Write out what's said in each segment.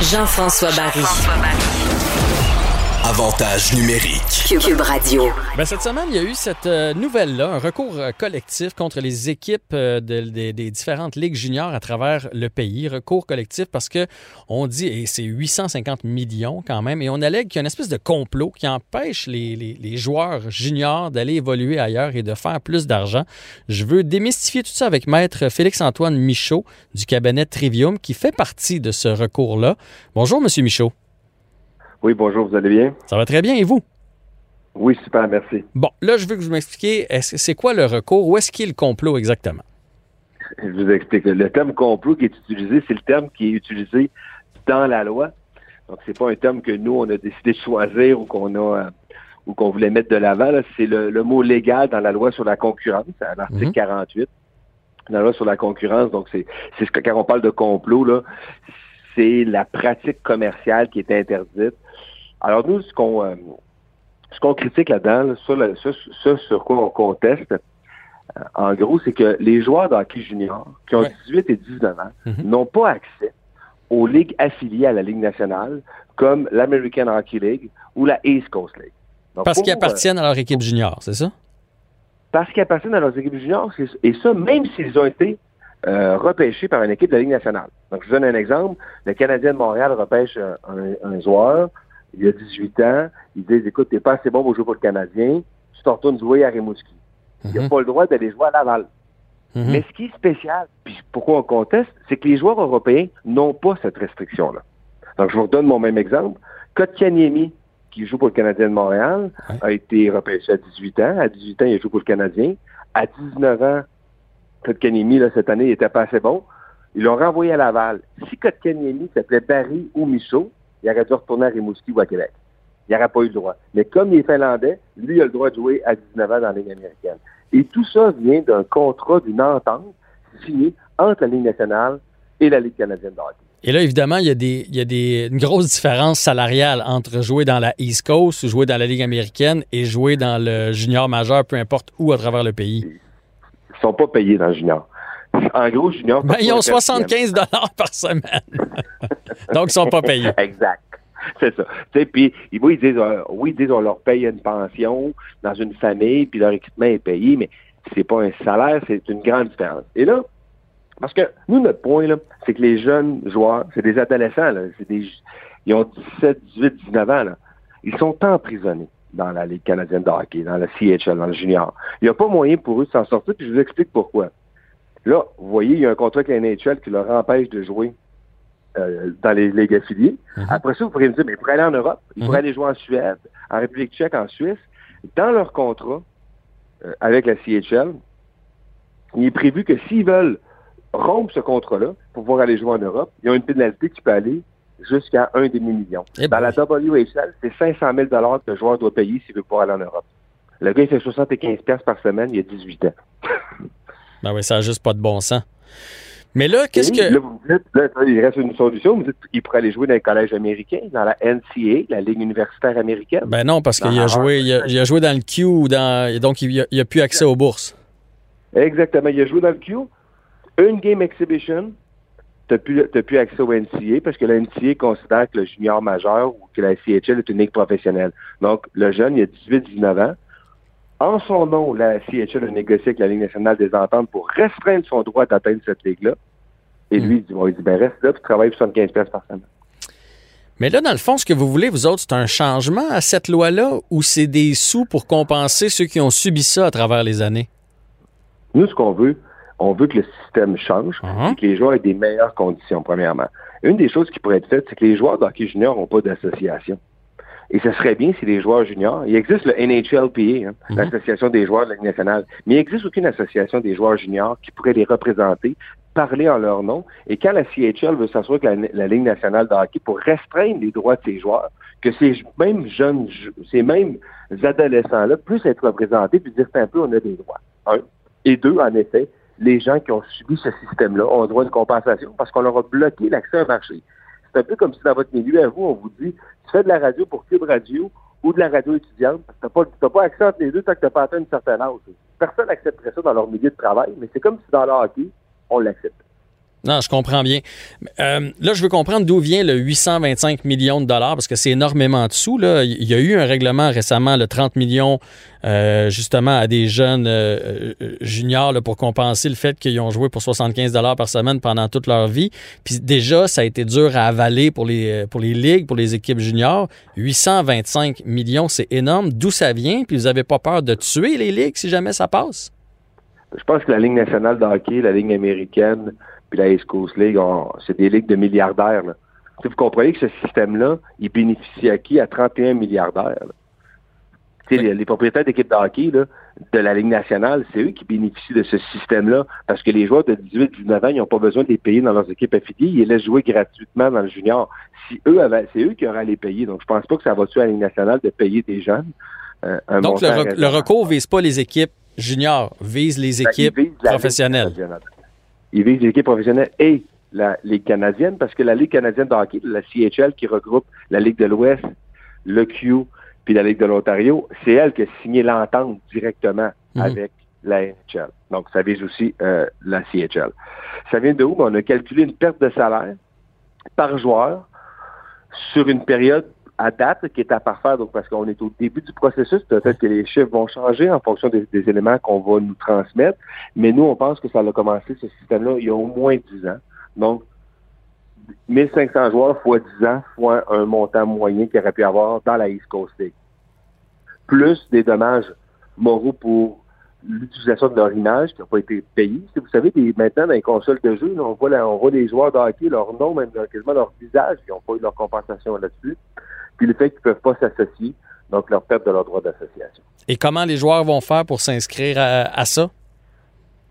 Jean-François Barry. Avantage numérique. Cube Radio. Ben, cette semaine, il y a eu cette euh, nouvelle-là, un recours euh, collectif contre les équipes euh, de- de- des différentes ligues juniors à travers le pays. Recours collectif parce que on dit, et c'est 850 millions quand même, et on allègue qu'il y a une espèce de complot qui empêche les, les- les joueurs juniors d'aller évoluer ailleurs et de faire plus d'argent. Je veux démystifier tout ça avec Maître Félix-Antoine Michaud du cabinet Trivium qui fait partie de ce recours-là. Bonjour, Monsieur Michaud. Oui, bonjour, vous allez bien? Ça va très bien, et vous? Oui, super, merci. Bon, là, je veux que vous m'expliquiez, est-ce- c'est quoi le recours? Où est-ce qu'il est le complot exactement? Je vous explique. Le terme complot qui est utilisé, c'est le terme qui est utilisé dans la loi. Donc, c'est pas un terme que nous, on a décidé de choisir ou qu'on a euh, ou qu'on voulait mettre de l'avant. C'est le, le mot légal dans la loi sur la concurrence, à l'article Mhm. 48. Dans la loi sur la concurrence, donc c'est c'est ce que quand on parle de complot, là, c'est la pratique commerciale qui est interdite. Alors nous, ce qu'on euh, ce qu'on critique là-dedans, là, ça sur quoi on conteste, euh, en gros, c'est que les joueurs d'hockey junior qui ont Ouais. 18 et 19 ans Mhm. n'ont pas accès aux ligues affiliées à la Ligue nationale, comme l'American Hockey League ou la East Coast League. Donc, Parce qu'ils euh, appartiennent à leur équipe junior, c'est ça? parce qu'ils appartiennent à leurs équipes juniors, c'est- et ça, même s'ils ont été euh, repêchés par une équipe de la Ligue nationale. Donc, je vous donne un exemple. Le Canadien de Montréal repêche un, un- un joueur, il a 18 ans, ils disent, écoute, t'es pas assez bon pour jouer pour le Canadien, tu te retournes jouer à Rimouski. Il n'a Mhm. pas le droit d'aller jouer à Laval. Mhm. Mais ce qui est spécial, puis pourquoi on conteste, c'est que les joueurs européens n'ont pas cette restriction-là. Donc, je vous redonne mon même exemple. Kotkaniemi, qui joue pour le Canadien de Montréal, Ouais. a été repêché à 18 ans. À 18 ans, il a joué pour le Canadien. À 19 ans, Kotkaniemi, là, cette année, il était pas assez bon. Ils l'ont renvoyé à Laval. Si Kotkaniemi s'appelait Barry ou Michaud, il aurait dû retourner à Rimouski ou à Québec. Il n'aurait pas eu le droit. Mais comme il est finlandais, lui, il a le droit de jouer à 19 ans dans la Ligue américaine. Et tout ça vient d'un contrat, d'une entente signée entre la Ligue nationale et la Ligue canadienne de hockey. Et là, évidemment, il y a, des, il y a des, une grosse différence salariale entre jouer dans la East Coast, jouer dans la Ligue américaine et jouer dans le junior majeur, peu importe où à travers le pays. Ils ne sont pas payés dans le junior. En gros, junior... Ben, ils ont c'est pas un 75 par semaine. Donc, ils sont pas payés. Exact. C'est ça. Tu sais, Puis, ils, ils disent, euh, oui, ils disent, on leur paye une pension dans une famille, puis leur équipement est payé, mais c'est pas un salaire, c'est une grande différence. Et là, parce que nous, notre point, c'est que les jeunes joueurs, c'est des adolescents, là, c'est des, ils ont 17, 18, 19 ans, là. Ils sont emprisonnés dans la Ligue canadienne de hockey, dans la CHL, dans le junior. Il n'y a pas moyen pour eux de s'en sortir, puis je vous explique pourquoi. Là, vous voyez, il y a un contrat avec la NHL qui leur empêche de jouer euh, dans les ligues affiliées. Mhm. Après ça, vous pourrez me dire, mais ils pourraient aller en Europe, ils pourraient aller jouer en Suède, en République tchèque, en Suisse. Dans leur contrat euh, avec la CHL, il est prévu que s'ils veulent rompre ce contrat-là pour pouvoir aller jouer en Europe, il y a une pénalité qui peut aller jusqu'à un demi-million. Eh Dans boy. la WHL, c'est 500 000 que le joueur doit payer s'il veut pouvoir aller en Europe. Le gars, il fait 75 pièces par semaine, il a 18 ans. Ben oui, ça n'a juste pas de bon sens. Mais là, qu'est-ce que. Là, vous dites, là, il reste une solution. Vous dites qu'il pourrait aller jouer dans les collèges américains, dans la NCA, la Ligue universitaire américaine. Ben non, parce qu'il a joué, il a, il a joué dans le Q, ou dans, donc il n'a plus accès aux bourses. Exactement. Il a joué dans le Q. Une game exhibition. Tu n'as plus, accès au NCA parce que la NCA considère que le junior majeur ou que la CHL est une ligue professionnelle. Donc, le jeune, il a 18-19 ans. En son nom, la CHL a négocié avec la Ligue nationale des ententes pour restreindre son droit d'atteindre cette ligue-là. Et Hmm. lui, il dit, bon, il dit ben reste là, puis travaille pour 75 pièces par semaine. Mais là, dans le fond, ce que vous voulez, vous autres, c'est un changement à cette loi-là ou c'est des sous pour compenser ceux qui ont subi ça à travers les années? Nous, ce qu'on veut, on veut que le système change, et que les joueurs aient des meilleures conditions, premièrement. Une des choses qui pourrait être faite, c'est que les joueurs d'hockey junior n'ont pas d'association. Et ce serait bien si les joueurs juniors, il existe le NHLPA, hein, Mhm. l'Association des joueurs de la Ligue nationale, mais il n'existe aucune association des joueurs juniors qui pourrait les représenter parler en leur nom. Et quand la CHL veut s'assurer que la, la, Ligue nationale de hockey, pour restreindre les droits de ses joueurs, que ces mêmes jeunes, ces mêmes adolescents-là puissent être représentés puis dire un peu, on a des droits. Un. Et deux, en effet, les gens qui ont subi ce système-là ont droit de compensation parce qu'on leur a bloqué l'accès au marché. C'est un peu comme si dans votre milieu, à vous, on vous dit, tu fais de la radio pour Cube Radio ou de la radio étudiante, tu n'as pas, pas accès entre les deux tant que tu n'as pas atteint une certaine âge. Personne n'accepterait ça dans leur milieu de travail, mais c'est comme si dans le hockey, on l'accepte. Non, je comprends bien. Euh, là, je veux comprendre d'où vient le 825 millions de dollars, parce que c'est énormément de sous. Là. Il y a eu un règlement récemment, le 30 millions, euh, justement, à des jeunes euh, juniors pour compenser le fait qu'ils ont joué pour 75 dollars par semaine pendant toute leur vie. Puis déjà, ça a été dur à avaler pour les, pour les ligues, pour les équipes juniors. 825 millions, c'est énorme. D'où ça vient? Puis vous n'avez pas peur de tuer les ligues si jamais ça passe? Je pense que la Ligue nationale de hockey, la Ligue américaine, puis la East Coast League, c'est des ligues de milliardaires. Là. Vous comprenez que ce système-là, il bénéficie à qui? À 31 milliardaires. Les, les, propriétaires d'équipes de hockey là, de la Ligue nationale, c'est eux qui bénéficient de ce système-là parce que les joueurs de 18-19 ans, ils n'ont pas besoin de les payer dans leurs équipes affiliées. Ils les laissent jouer gratuitement dans le junior. Si eux avaient, c'est eux qui auraient à les payer. Donc, je pense pas que ça va tuer à la Ligue nationale de payer des jeunes. Euh, Donc, le, le, recours vise pas les équipes juniors, vise les ben, équipes professionnelles il vise l'équipe professionnelle et la Ligue canadienne, parce que la Ligue canadienne de hockey, la CHL, qui regroupe la Ligue de l'Ouest, le Q, puis la Ligue de l'Ontario, c'est elle qui a signé l'entente directement mhm. avec la NHL. Donc, ça vise aussi euh, la CHL. Ça vient de où? On a calculé une perte de salaire par joueur sur une période à date qui est à parfaire, donc parce qu'on est au début du processus, peut-être que les chiffres vont changer en fonction des, éléments qu'on va nous transmettre, mais nous, on pense que ça a commencé, ce système-là, il y a au moins 10 ans. Donc, 1500 joueurs fois 10 ans, fois un montant moyen qu'il aurait pu avoir dans la East Coast League. Plus des dommages moraux pour l'utilisation de leur image qui n'a pas été payée. vous savez, maintenant, dans les consoles de jeu, on, voit on voit des joueurs de leur nom, même quasiment leur visage, qui n'ont pas eu leur compensation là-dessus puis le fait qu'ils ne peuvent pas s'associer, donc leur perte de leur droit d'association. Et comment les joueurs vont faire pour s'inscrire à, ça?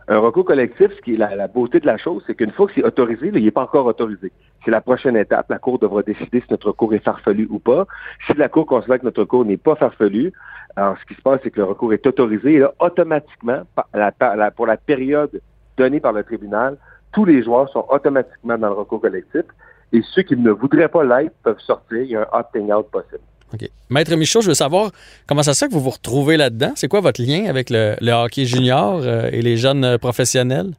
Un recours collectif, ce qui est la, beauté de la chose, c'est qu'une fois que c'est autorisé, il n'est pas encore autorisé. C'est la prochaine étape. La Cour devra décider si notre recours est farfelu ou pas. Si la Cour considère que notre recours n'est pas farfelu, alors ce qui se passe, c'est que le recours est autorisé et là, automatiquement, pour la période donnée par le tribunal, tous les joueurs sont automatiquement dans le recours collectif et ceux qui ne voudraient pas l'être peuvent sortir. Il y a un opting out possible. OK. Maître Michaud, je veux savoir comment ça se fait que vous vous retrouvez là-dedans. C'est quoi votre lien avec le, hockey junior euh, et les jeunes euh, professionnels?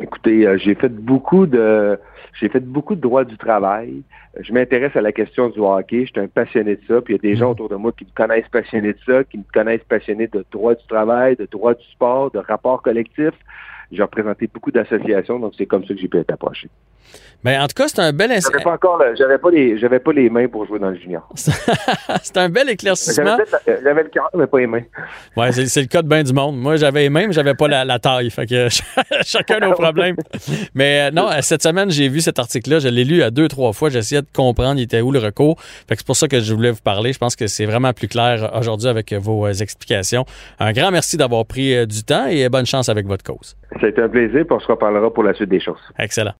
Écoutez, euh, j'ai fait beaucoup de j'ai fait beaucoup de droit du travail. Je m'intéresse à la question du hockey. Je suis un passionné de ça. Puis il y a des gens mm. autour de moi qui me connaissent passionné de ça, qui me connaissent passionné de droit du travail, de droit du sport, de rapport collectif. J'ai représenté beaucoup d'associations, donc c'est comme ça que j'ai pu être approché. Mais en tout cas, c'est un bel J'avais pas encore, j'avais pas les, j'avais pas les mains pour jouer dans le junior. c'est un bel éclaircissement. J'avais le cœur, mais pas les mains. Ouais, c'est, le cas de bien du monde. Moi, j'avais les mains, mais j'avais pas la, taille. Fait que chacun nos problèmes. mais euh, non, euh, cette semaine, j'ai vu cet article-là. Je l'ai lu à deux, trois fois. J'essayais de comprendre, il était où le recours. Fait que c'est pour ça que je voulais vous parler. Je pense que c'est vraiment plus clair aujourd'hui avec vos euh, explications. Un grand merci d'avoir pris du temps et bonne chance avec votre cause. Ça a été un plaisir. Puis on se reparlera pour la suite des choses. Excellent.